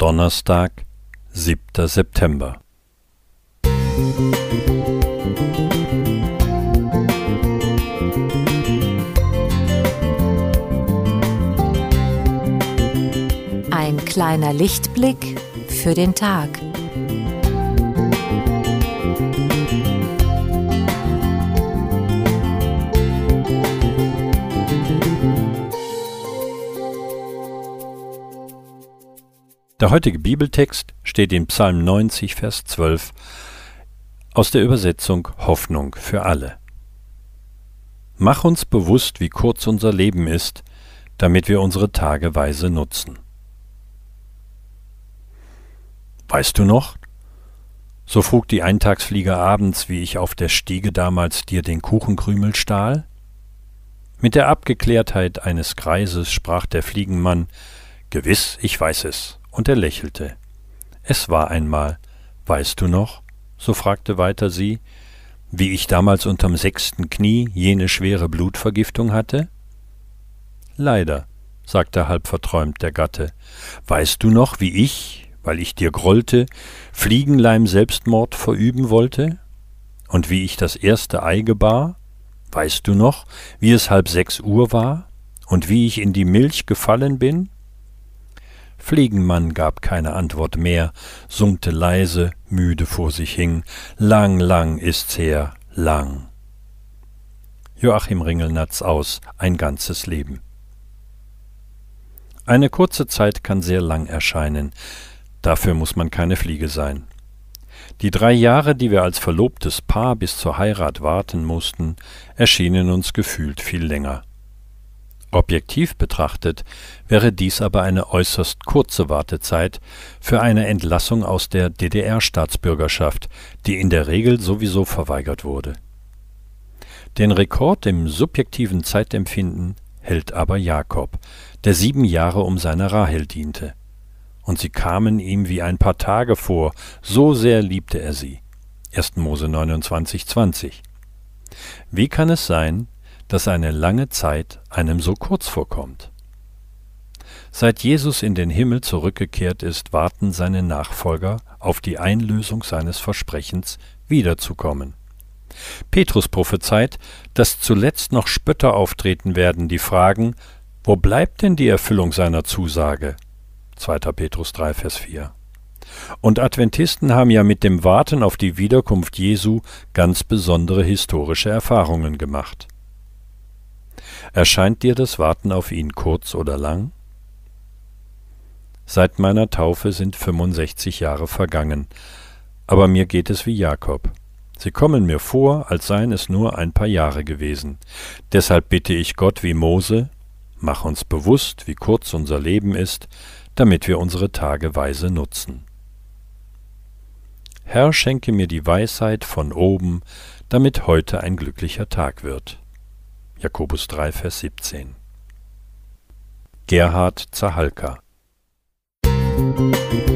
Donnerstag, 7. September. Ein kleiner Lichtblick für den Tag. Der heutige Bibeltext steht in Psalm 90, Vers 12 aus der Übersetzung Hoffnung für alle. Mach uns bewusst, wie kurz unser Leben ist, damit wir unsere Tage weise nutzen. Weißt du noch? So frug die Eintagsfliege abends, wie ich auf der Stiege damals dir den Kuchenkrümel stahl? Mit der Abgeklärtheit eines Greises sprach der Fliegenmann Gewiss, ich weiß es und er lächelte. Es war einmal, weißt du noch, so fragte weiter sie, wie ich damals unterm sechsten Knie jene schwere Blutvergiftung hatte? Leider, sagte halb verträumt der Gatte. Weißt du noch, wie ich, weil ich dir grollte, Fliegenleim Selbstmord verüben wollte? Und wie ich das erste Ei gebar? Weißt du noch, wie es halb sechs Uhr war? Und wie ich in die Milch gefallen bin? Fliegenmann gab keine Antwort mehr, summte leise, müde vor sich hin. Lang, lang ist's her, lang. Joachim Ringelnatz aus Ein ganzes Leben. Eine kurze Zeit kann sehr lang erscheinen. Dafür muss man keine Fliege sein. Die drei Jahre, die wir als verlobtes Paar bis zur Heirat warten mussten, erschienen uns gefühlt viel länger. Objektiv betrachtet wäre dies aber eine äußerst kurze Wartezeit für eine Entlassung aus der DDR-Staatsbürgerschaft, die in der Regel sowieso verweigert wurde. Den Rekord im subjektiven Zeitempfinden hält aber Jakob, der sieben Jahre um seine Rahel diente. Und sie kamen ihm wie ein paar Tage vor, so sehr liebte er sie. 1. Mose 29, 20. Wie kann es sein, dass eine lange Zeit einem so kurz vorkommt. Seit Jesus in den Himmel zurückgekehrt ist, warten seine Nachfolger auf die Einlösung seines Versprechens, wiederzukommen. Petrus prophezeit, dass zuletzt noch Spötter auftreten werden, die fragen, wo bleibt denn die Erfüllung seiner Zusage? 2. Petrus 3, Vers 4. Und Adventisten haben ja mit dem Warten auf die Wiederkunft Jesu ganz besondere historische Erfahrungen gemacht. Erscheint dir das Warten auf ihn kurz oder lang? Seit meiner Taufe sind 65 Jahre vergangen, aber mir geht es wie Jakob. Sie kommen mir vor, als seien es nur ein paar Jahre gewesen. Deshalb bitte ich Gott wie Mose, mach uns bewusst, wie kurz unser Leben ist, damit wir unsere Tage weise nutzen. Herr, schenke mir die Weisheit von oben, damit heute ein glücklicher Tag wird. Jakobus 3, Vers 17. Gerhard Zahalka Musik